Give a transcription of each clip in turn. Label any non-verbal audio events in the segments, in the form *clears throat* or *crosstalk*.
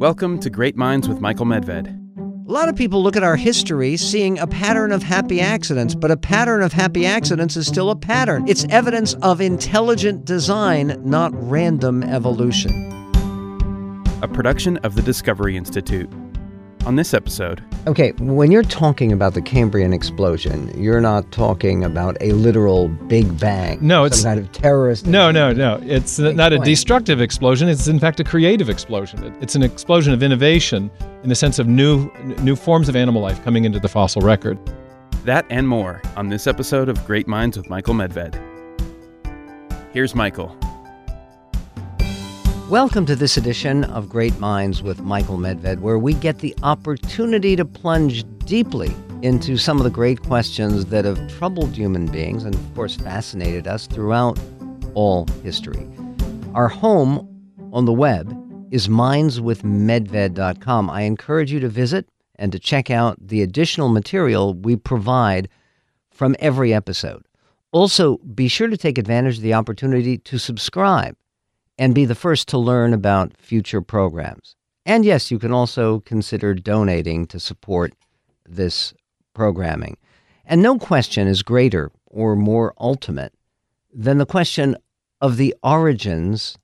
Welcome to Great Minds with Michael Medved. A lot of people look at our history seeing a pattern of happy accidents, but a pattern of happy accidents is still a pattern. It's evidence of intelligent design, not random evolution. A production of the Discovery Institute. On this episode, Okay, when you're talking about the Cambrian explosion, you're not talking about a literal Big Bang. No, some it's- kind of terrorist. No, no, no. It's not a destructive explosion. It's in fact a creative explosion. It's an explosion of innovation in the sense of new new forms of animal life coming into the fossil record. that and more on this episode of Great Minds with Michael Medved. Here's Michael. Welcome to this edition of Great Minds with Michael Medved, where we get the opportunity to plunge deeply into some of the great questions that have troubled human beings and, of course, fascinated us throughout all history. Our home on the web is mindswithmedved.com. I encourage you to visit and to check out the additional material we provide from every episode. Also, be sure to take advantage of the opportunity to subscribe and be the first to learn about future programs. And yes, you can also consider donating to support this programming. And no question is greater or more ultimate than the question of the origins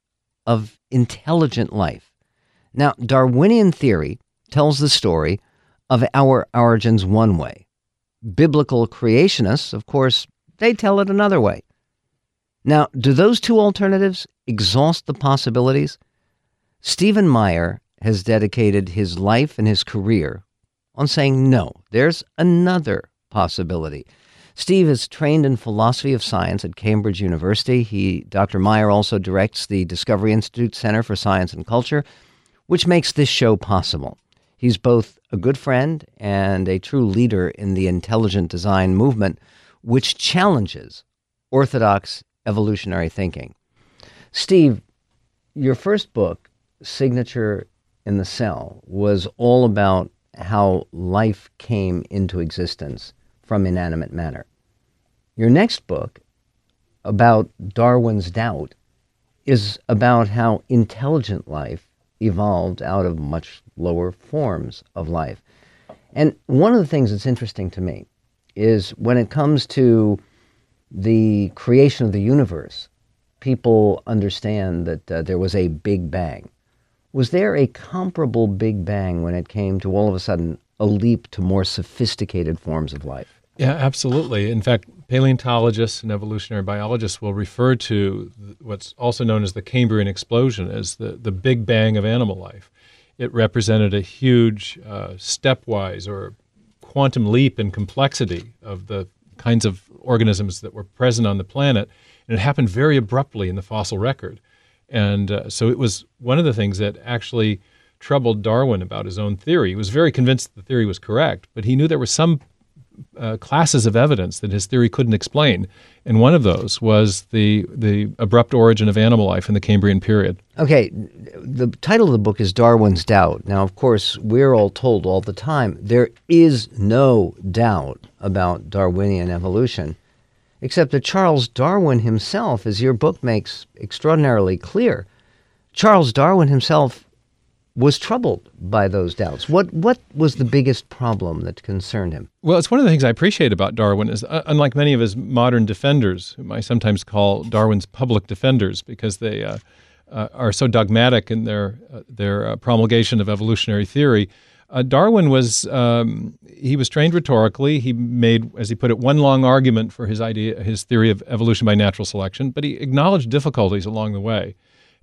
of intelligent life. Now, Darwinian theory tells the story of our origins one way. Biblical creationists, of course, they tell it another way. Now, do those two alternatives exhaust the possibilities? Stephen Meyer has dedicated his life and his career on saying no, there's another possibility. Steve is trained in philosophy of science at Cambridge University. He, Dr. Meyer also directs the Discovery Institute Center for Science and Culture, which makes this show possible. He's both a good friend and a true leader in the intelligent design movement, which challenges orthodox evolutionary thinking. Steve, your first book, Signature in the Cell, was all about how life came into existence from inanimate matter. Your next book, about Darwin's doubt, is about how intelligent life evolved out of much lower forms of life. And one of the things that's interesting to me is when it comes to the creation of the universe, people understand that uh, there was a big bang. Was there a comparable big bang when it came to all of a sudden a leap to more sophisticated forms of life? Yeah, absolutely. In fact, paleontologists and evolutionary biologists will refer to what's also known as the Cambrian explosion as the, the big bang of animal life. It represented a huge uh, stepwise or quantum leap in complexity of the kinds of organisms that were present on the planet. And it happened very abruptly in the fossil record. And uh, so it was one of the things that actually troubled Darwin about his own theory. He was very convinced the theory was correct, but he knew there were some uh, classes of evidence that his theory couldn't explain. And one of those was the, the abrupt origin of animal life in the Cambrian period. Okay, the title of the book is Darwin's Doubt. Now, of course, we're all told all the time there is no doubt about Darwinian evolution, except that Charles Darwin himself, as your book makes extraordinarily clear, Charles Darwin himself was troubled by those doubts. What what was the biggest problem that concerned him? Well, it's one of the things I appreciate about Darwin is, uh, unlike many of his modern defenders, whom I sometimes call Darwin's public defenders, because they uh, uh, are so dogmatic in their uh, their uh, promulgation of evolutionary theory. Uh, Darwin was um, he was trained rhetorically. He made, as he put it, one long argument for his idea, his theory of evolution by natural selection, but he acknowledged difficulties along the way.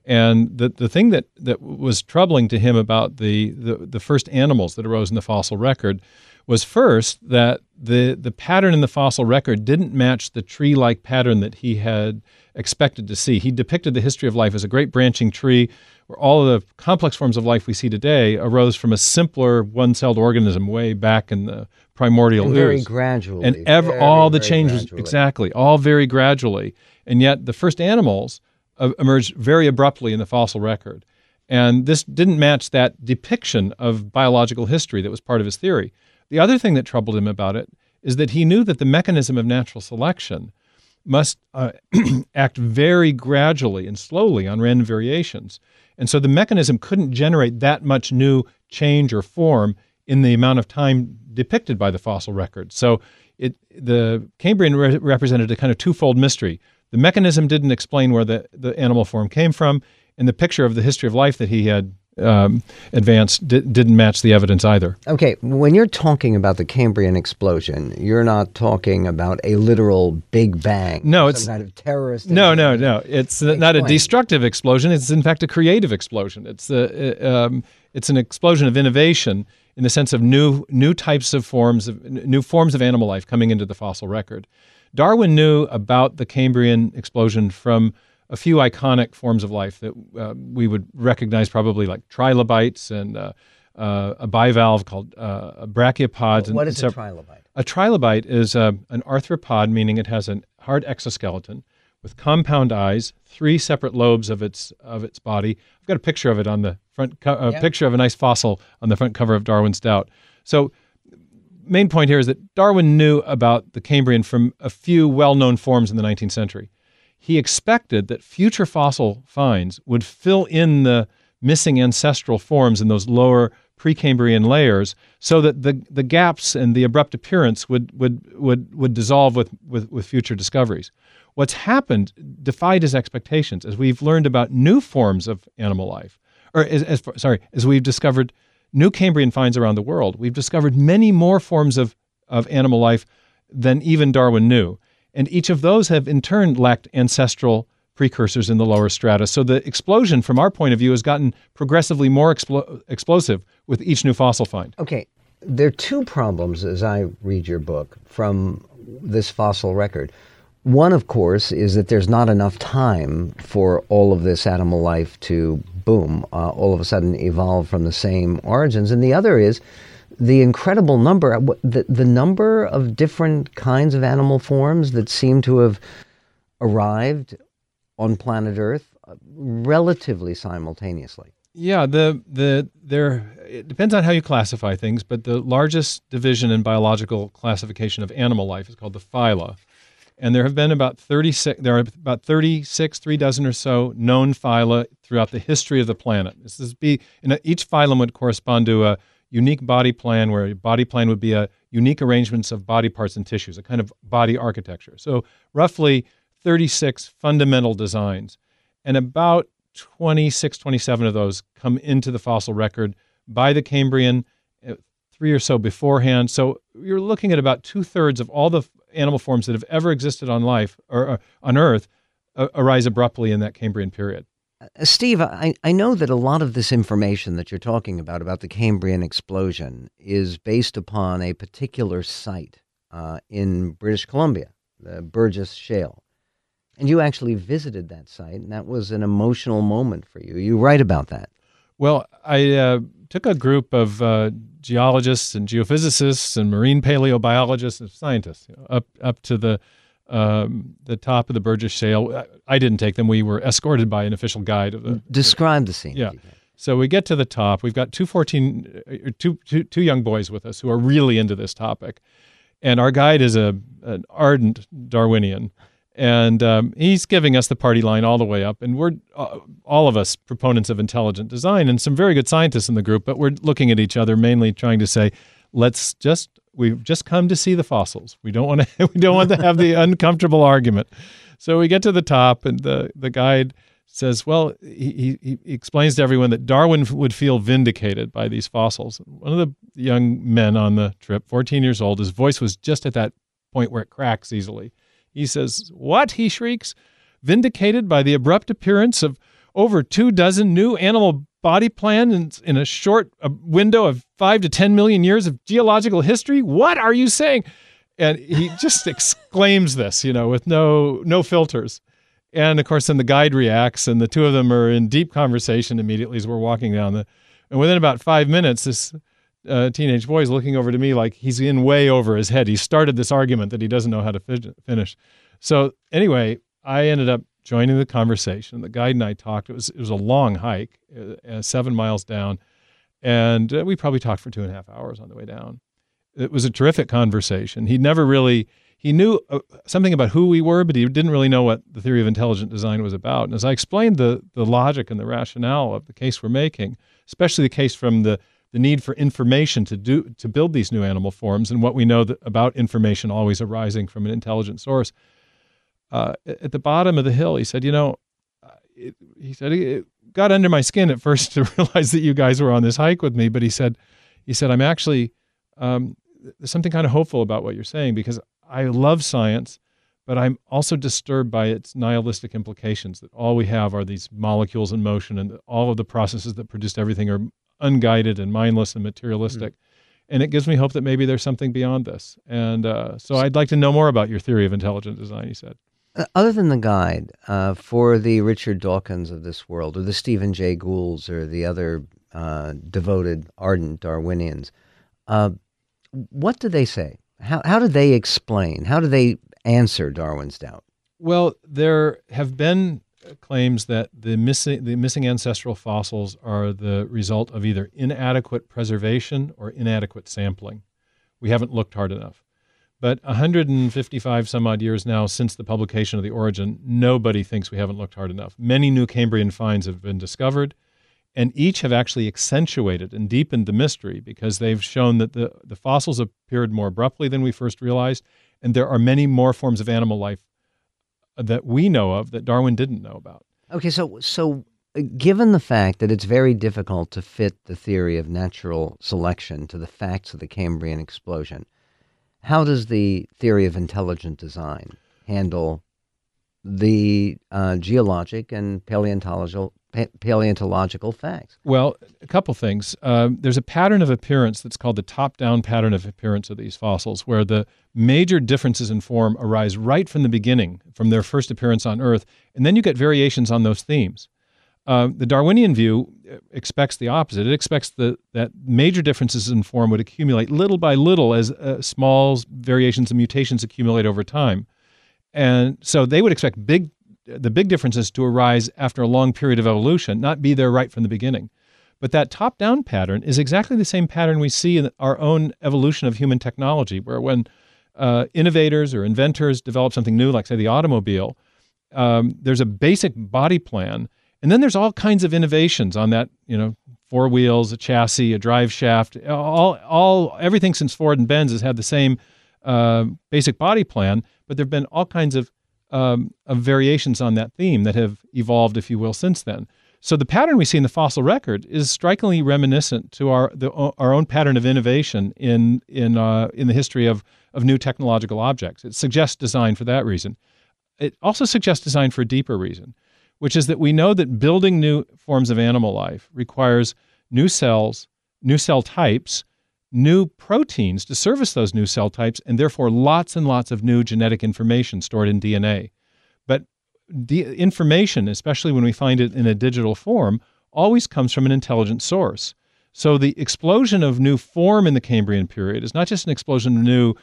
And the, the thing that, that was troubling to him about the, the, the first animals that arose in the fossil record was first that the, the pattern in the fossil record didn't match the tree like pattern that he had expected to see. He depicted the history of life as a great branching tree where all of the complex forms of life we see today arose from a simpler one celled organism way back in the primordial And very ooze gradually. and ev- very, all the changes gradually. exactly all very gradually and yet the first animals uh, emerged very abruptly in the fossil record and this didn't match that depiction of biological history that was part of his theory the other thing that troubled him about it is that he knew that the mechanism of natural selection must uh, *clears throat* act very gradually and slowly on random variations And so the mechanism couldn't generate that much new change or form in the amount of time depicted by the fossil record. So it, the Cambrian re- represented a kind of twofold mystery. The mechanism didn't explain where the, the animal form came from, and the picture of the history of life that he had um, advanced di- didn't match the evidence either. Okay, when you're talking about the Cambrian explosion, you're not talking about a literal Big Bang. No, it's kind of terrorist. no, no, no. It's not a destructive explosion. It's in fact a creative explosion. It's a, um, it's an explosion of innovation in the sense of new new types of forms of new forms of animal life coming into the fossil record. Darwin knew about the Cambrian explosion from a few iconic forms of life that uh, we would recognize probably like trilobites and uh, uh, a bivalve called uh, brachiopods. and- What and is a sev- trilobite? a trilobite is uh, an arthropod, meaning it has a hard exoskeleton with compound eyes, three separate lobes of its of its body. I've got a picture of it on the front, co- a Yeah. picture of a nice fossil on the front cover of Darwin's Doubt. So, main point here is that Darwin knew about the Cambrian from a few well-known forms in the 19th century. He expected that future fossil finds would fill in the missing ancestral forms in those lower Precambrian layers, so that the, the gaps and the abrupt appearance would would would would dissolve with, with, with future discoveries. What's happened defied his expectations as we've learned about new forms of animal life, or as, as sorry, as we've discovered new Cambrian finds around the world. We've discovered many more forms of, of animal life than even Darwin knew. And each of those have in turn lacked ancestral precursors in the lower strata. So the explosion, from our point of view, has gotten progressively more explo- explosive with each new fossil find. Okay, there are two problems as I read your book from this fossil record. One, of course, is that there's not enough time for all of this animal life to boom, uh, all of a sudden evolve from the same origins. And the other is the incredible number, uh, the, the number of different kinds of animal forms that seem to have arrived on planet Earth uh, relatively simultaneously. Yeah, the the there it depends on how you classify things, but the largest division in biological classification of animal life is called the phyla. And there have been about 36 there are about 36 three dozen or so known phyla throughout the history of the planet. This is be and each phylum would correspond to a unique body plan where a body plan would be a unique arrangements of body parts and tissues, a kind of body architecture. So roughly 36 fundamental designs. And about 26, 27 of those come into the fossil record by the Cambrian, uh, three or so beforehand. So you're looking at about two thirds of all the animal forms that have ever existed on life or uh, on Earth uh, arise abruptly in that Cambrian period. Uh, Steve, I, I know that a lot of this information that you're talking about, about the Cambrian explosion, is based upon a particular site uh, in British Columbia, the Burgess Shale. And you actually visited that site, and that was an emotional moment for you. You write about that. Well, I uh, took a group of uh, geologists and geophysicists and marine paleobiologists and scientists you know, up up to the um, the top of the Burgess Shale. I- didn't take them; we were escorted by an official guide of the Describe the scene. Yeah. if you can. So we get to the top. We've got two 14, uh, two, two, two young boys with us who are really into this topic. And our guide is a, an ardent Darwinian. And um, he's giving us the party line all the way up. And we're uh, all of us proponents of intelligent design and some very good scientists in the group, but we're looking at each other mainly trying to say, let's just, we've just come to see the fossils. We don't want to, *laughs* we don't want to have the uncomfortable argument. So we get to the top and the, the guide says, well, he, he, he explains to everyone that Darwin would feel vindicated by these fossils. One of the young men on the trip, 14 years old, his voice was just at that point where it cracks easily. He says, What? He shrieks, vindicated by the abrupt appearance of over two dozen new animal body plans in, a short uh, window of five to 10 million years of geological history? What are you saying? And he *laughs* just exclaims this, you know, with no no filters. And of course, then the guide reacts, and the two of them are in deep conversation immediately as we're walking down the. And within about five minutes, this uh, teenage boy is looking over to me like he's in way over his head. He started this argument that he doesn't know how to fi- finish. So anyway, I ended up joining the conversation. The guide and I talked. It was it was a long hike, uh, uh, seven miles down, and uh, we probably talked for two and a half hours on the way down. It was a terrific conversation. He never really he knew uh, something about who we were, but he didn't really know what the theory of intelligent design was about. And as I explained the the logic and the rationale of the case we're making, especially the case from the the need for information to do to build these new animal forms and what we know about information always arising from an intelligent source. Uh, at the bottom of the hill, he said, "You know," it, he said, "It got under my skin at first *laughs* to realize that you guys were on this hike with me." But he said, "He said I'm actually um, there's something kind of hopeful about what you're saying because I love science, but I'm also disturbed by its nihilistic implications that all we have are these molecules in motion and all of the processes that produced everything are unguided and mindless and materialistic. Mm. And it gives me hope that maybe there's something beyond this. And uh, so I'd like to know more about your theory of intelligent design, he said. Uh, other than the guide, uh, for the Richard Dawkins of this world, or the Stephen Jay Goulds, or the other uh, devoted, ardent Darwinians, uh, what do they say? How, how do they explain? How do they answer Darwin's doubt? Well, there have been claims that the missing the missing ancestral fossils are the result of either inadequate preservation or inadequate sampling. We haven't looked hard enough. But 155 some odd years now since the publication of the origin, nobody thinks we haven't looked hard enough. Many new Cambrian finds have been discovered and each have actually accentuated and deepened the mystery because they've shown that the, the fossils appeared more abruptly than we first realized, and there are many more forms of animal life that we know of that Darwin didn't know about. Okay, so so uh, given the fact that it's very difficult to fit the theory of natural selection to the facts of the Cambrian explosion, how does the theory of intelligent design handle the uh, geologic and paleontological paleontological facts? Well, a couple things. Um, there's a pattern of appearance that's called the top down pattern of appearance of these fossils, where the major differences in form arise right from the beginning, from their first appearance on Earth, and then you get variations on those themes. Uh, the Darwinian view uh, expects the opposite. It expects the, that major differences in form would accumulate little by little as uh, small variations and mutations accumulate over time. And so they would expect big the big differences to arise after a long period of evolution, not be there right from the beginning. But that top down pattern is exactly the same pattern we see in our own evolution of human technology, where when uh, innovators or inventors develop something new, like, say, the automobile, um, there's a basic body plan. And then there's all kinds of innovations on that, you know, four wheels, a chassis, a drive shaft, all, all, everything since Ford and Benz has had the same uh, basic body plan, but there have been all kinds of um, of variations on that theme that have evolved, if you will, since then. So the pattern we see in the fossil record is strikingly reminiscent to our the, our own pattern of innovation in in uh, in the history of of new technological objects. It suggests design for that reason. It also suggests design for a deeper reason, which is that we know that building new forms of animal life requires new cells, new cell types, new proteins to service those new cell types, and therefore lots and lots of new genetic information stored in DNA. But the information, especially when we find it in a digital form, always comes from an intelligent source. So the explosion of new form in the Cambrian period is not just an explosion of new,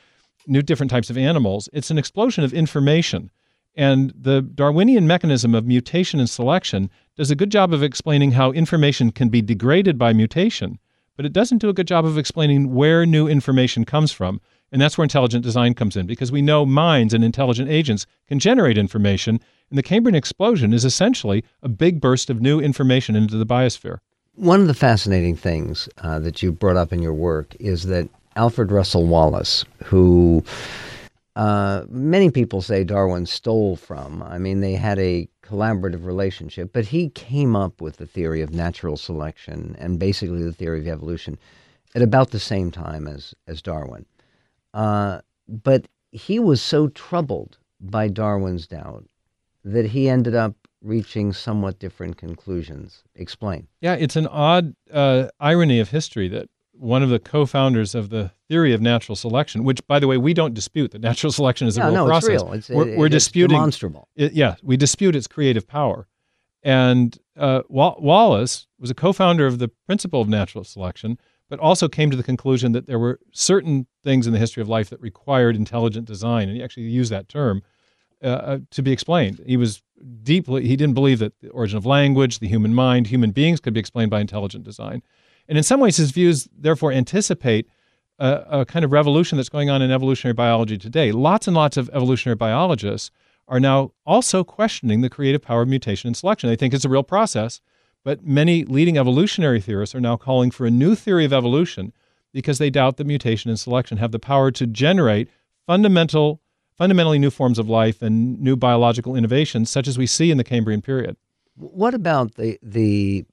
new different types of animals, it's an explosion of information. And the Darwinian mechanism of mutation and selection does a good job of explaining how information can be degraded by mutation but it doesn't do a good job of explaining where new information comes from. And that's where intelligent design comes in because we know minds and intelligent agents can generate information. And the Cambrian explosion is essentially a big burst of new information into the biosphere. One of the fascinating things uh, that you brought up in your work is that Alfred Russel Wallace, who uh, many people say Darwin stole from, I mean, they had a collaborative relationship. But he came up with the theory of natural selection and basically the theory of evolution at about the same time as as Darwin. Uh, but he was so troubled by Darwin's doubt that he ended up reaching somewhat different conclusions. Explain. Yeah, it's an odd uh, irony of history that one of the co-founders of the theory of natural selection, which, by the way, we don't dispute that *laughs* natural selection is a real no, process. It's real. It's, we're, it, we're disputing demonstrable. It, yeah, we dispute its creative power. And uh, Wallace was a co-founder of the principle of natural selection, but also came to the conclusion that there were certain things in the history of life that required intelligent design, and he actually used that term uh, uh to be explained. He was deeply he didn't believe that the origin of language, the human mind, human beings could be explained by intelligent design. And in some ways, his views therefore anticipate a, a kind of revolution that's going on in evolutionary biology today. Lots and lots of evolutionary biologists are now also questioning the creative power of mutation and selection. They think it's a real process, but many leading evolutionary theorists are now calling for a new theory of evolution because they doubt that mutation and selection have the power to generate fundamental fundamentally new forms of life and new biological innovations such as we see in the Cambrian period. What about the the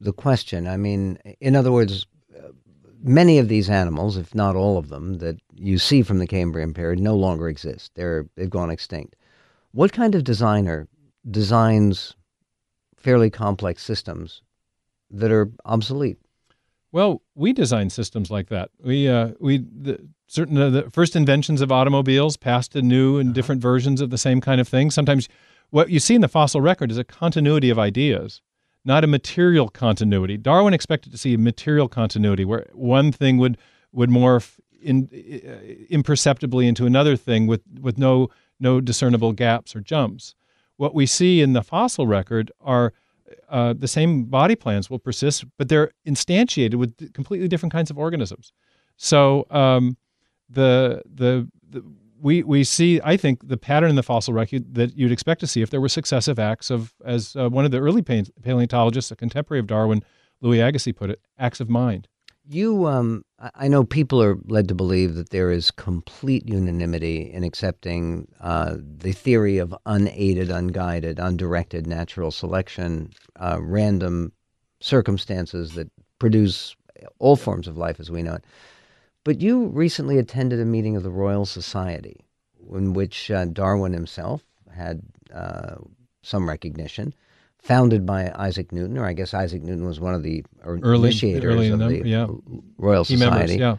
the question? I mean, in other words, many of these animals, if not all of them, that you see from the Cambrian period no longer exist. They're they've gone extinct. What kind of designer designs fairly complex systems that are obsolete? Well, we design systems like that. We uh, we the, certain of the first inventions of automobiles passed to new and uh-huh. different versions of the same kind of thing. Sometimes what you see in the fossil record is a continuity of ideas, not a material continuity. Darwin expected to see a material continuity where one thing would would morph in, imperceptibly into another thing with with no no discernible gaps or jumps. What we see in the fossil record are uh, the same body plans will persist, but they're instantiated with completely different kinds of organisms. So um, the, the, the we we see I think the pattern in the fossil record that you'd expect to see if there were successive acts of as uh, one of the early paleontologists, a contemporary of Darwin, Louis Agassiz put it, acts of mind. You, um, I know people are led to believe that there is complete unanimity in accepting uh, the theory of unaided, unguided, undirected natural selection, uh, random circumstances that produce all forms of life as we know it. But you recently attended a meeting of the Royal Society in which uh, Darwin himself had uh, some recognition, founded by Isaac Newton, or I guess Isaac Newton was one of the early, initiators early of the yeah. Royal Society. Members, yeah.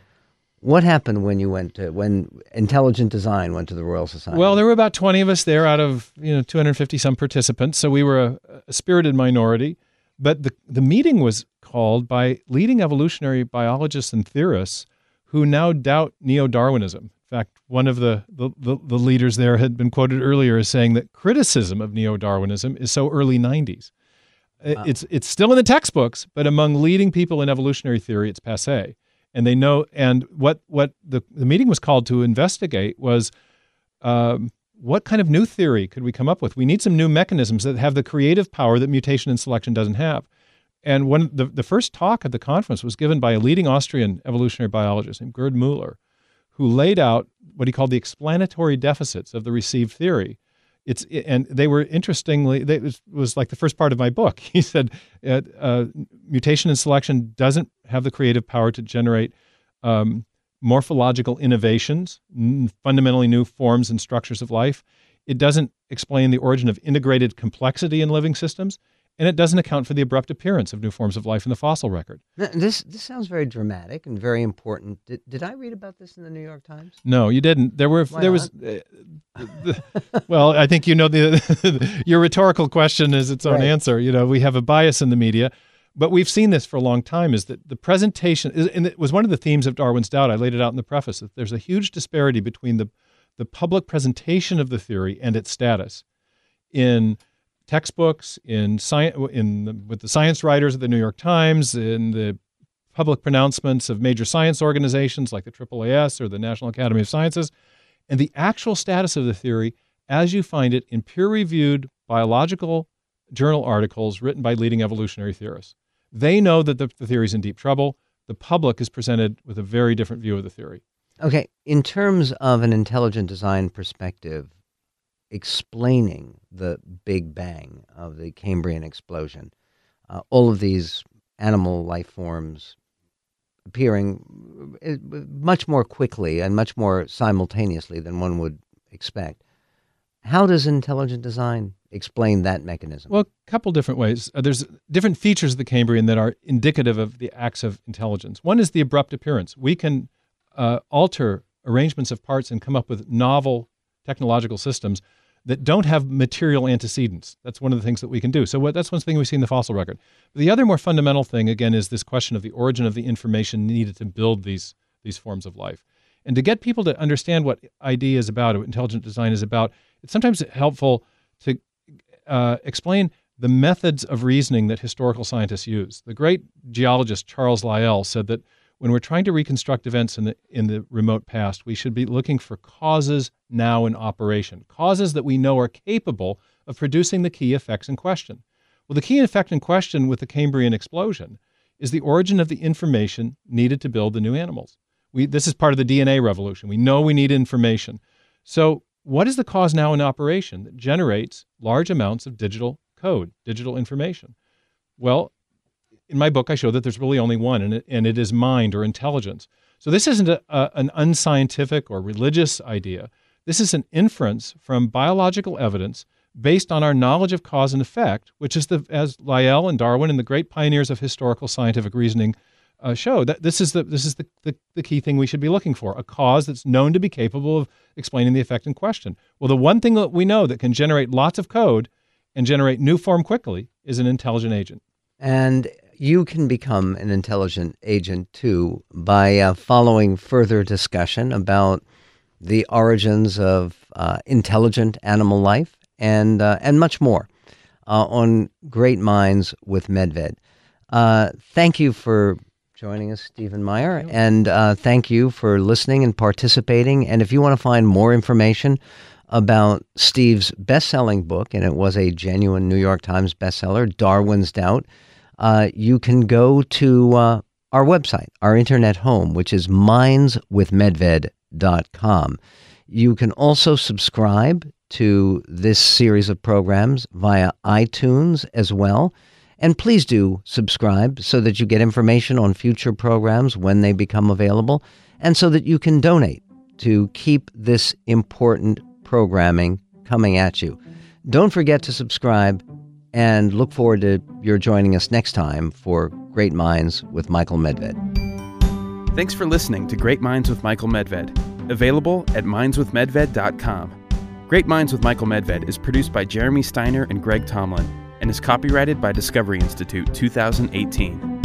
What happened when you went to when intelligent design went to the Royal Society? Well, there were about 20 of us there out of, you know, 250 some participants, so we were a, a spirited minority, but the the meeting was called by leading evolutionary biologists and theorists who now doubt neo Darwinism. In fact, one of the, the, the, the, leaders there had been quoted earlier as saying that criticism of neo Darwinism is so early 90s. Wow. It's, it's still in the textbooks, but among leading people in evolutionary theory, it's passe. And they know, and what, what the, the meeting was called to investigate was um, what kind of new theory could we come up with? We need some new mechanisms that have the creative power that mutation and selection doesn't have. And when the, the first talk at the conference was given by a leading Austrian evolutionary biologist named Gerd Müller, who laid out what he called the explanatory deficits of the received theory. It's and they were interestingly they, it was like the first part of my book. *laughs* He said uh, uh, mutation and selection doesn't have the creative power to generate um, morphological innovations, n- fundamentally new forms and structures of life. It doesn't explain the origin of integrated complexity in living systems and it doesn't account for the abrupt appearance of new forms of life in the fossil record. This this sounds very dramatic and very important. Did, did I read about this in the New York Times? No, you didn't. There were Why there not? was uh, the, well, I think you know the *laughs* your rhetorical question is its own right. answer. You know, we have a bias in the media, but we've seen this for a long time. Is that the presentation? And it was one of the themes of Darwin's doubt. I laid it out in the preface that there's a huge disparity between the the public presentation of the theory and its status in textbooks, in science, in the, with the science writers of the New York Times, in the public pronouncements of major science organizations like the AAAS or the National Academy of Sciences, and the actual status of the theory as you find it in peer-reviewed biological journal articles written by leading evolutionary theorists. They know that the, the theory is in deep trouble. The public is presented with a very different view of the theory. Okay, in terms of an intelligent design perspective, explaining the Big Bang of the Cambrian explosion. Uh, all of these animal life forms appearing uh, much more quickly and much more simultaneously than one would expect. How does intelligent design explain that mechanism? Well, a couple different ways. Uh, there's different features of the Cambrian that are indicative of the acts of intelligence. One is the abrupt appearance. We can uh, alter arrangements of parts and come up with novel technological systems that don't have material antecedents. That's one of the things that we can do. So what, that's one thing we see in the fossil record. The other more fundamental thing, again, is this question of the origin of the information needed to build these these forms of life. And to get people to understand what ID is about, what intelligent design is about, it's sometimes helpful to uh, explain the methods of reasoning that historical scientists use. The great geologist Charles Lyell said that when we're trying to reconstruct events in the in the remote past, we should be looking for causes now in operation, causes that we know are capable of producing the key effects in question. Well, the key effect in question with the Cambrian explosion is the origin of the information needed to build the new animals. We, this is part of the DNA revolution. We know we need information. So, what is the cause now in operation that generates large amounts of digital code, digital information? Well, in my book, I show that there's really only one, and it, and it is mind or intelligence. So this isn't a, a, an unscientific or religious idea. This is an inference from biological evidence based on our knowledge of cause and effect, which is the as Lyell and Darwin and the great pioneers of historical scientific reasoning uh, show that this is the this is the, the, the key thing we should be looking for a cause that's known to be capable of explaining the effect in question. Well, the one thing that we know that can generate lots of code and generate new form quickly is an intelligent agent. And you can become an intelligent agent too by uh, following further discussion about the origins of uh, intelligent animal life and uh, and much more uh, on Great Minds with Medved. Uh, thank you for joining us, Stephen Meyer, and uh, thank you for listening and participating. And if you want to find more information about Steve's best-selling book, and it was a genuine New York Times bestseller, Darwin's Doubt uh, you can go to uh, our website, our internet home, which is mindswithmedved.com. You can also subscribe to this series of programs via iTunes as well. And please do subscribe so that you get information on future programs when they become available and so that you can donate to keep this important programming coming at you. Don't forget to subscribe and look forward to your joining us next time for Great Minds with Michael Medved. Thanks for listening to Great Minds with Michael Medved, available at mindswithmedved.com. Great Minds with Michael Medved is produced by Jeremy Steiner and Greg Tomlin and is copyrighted by Discovery Institute 2018.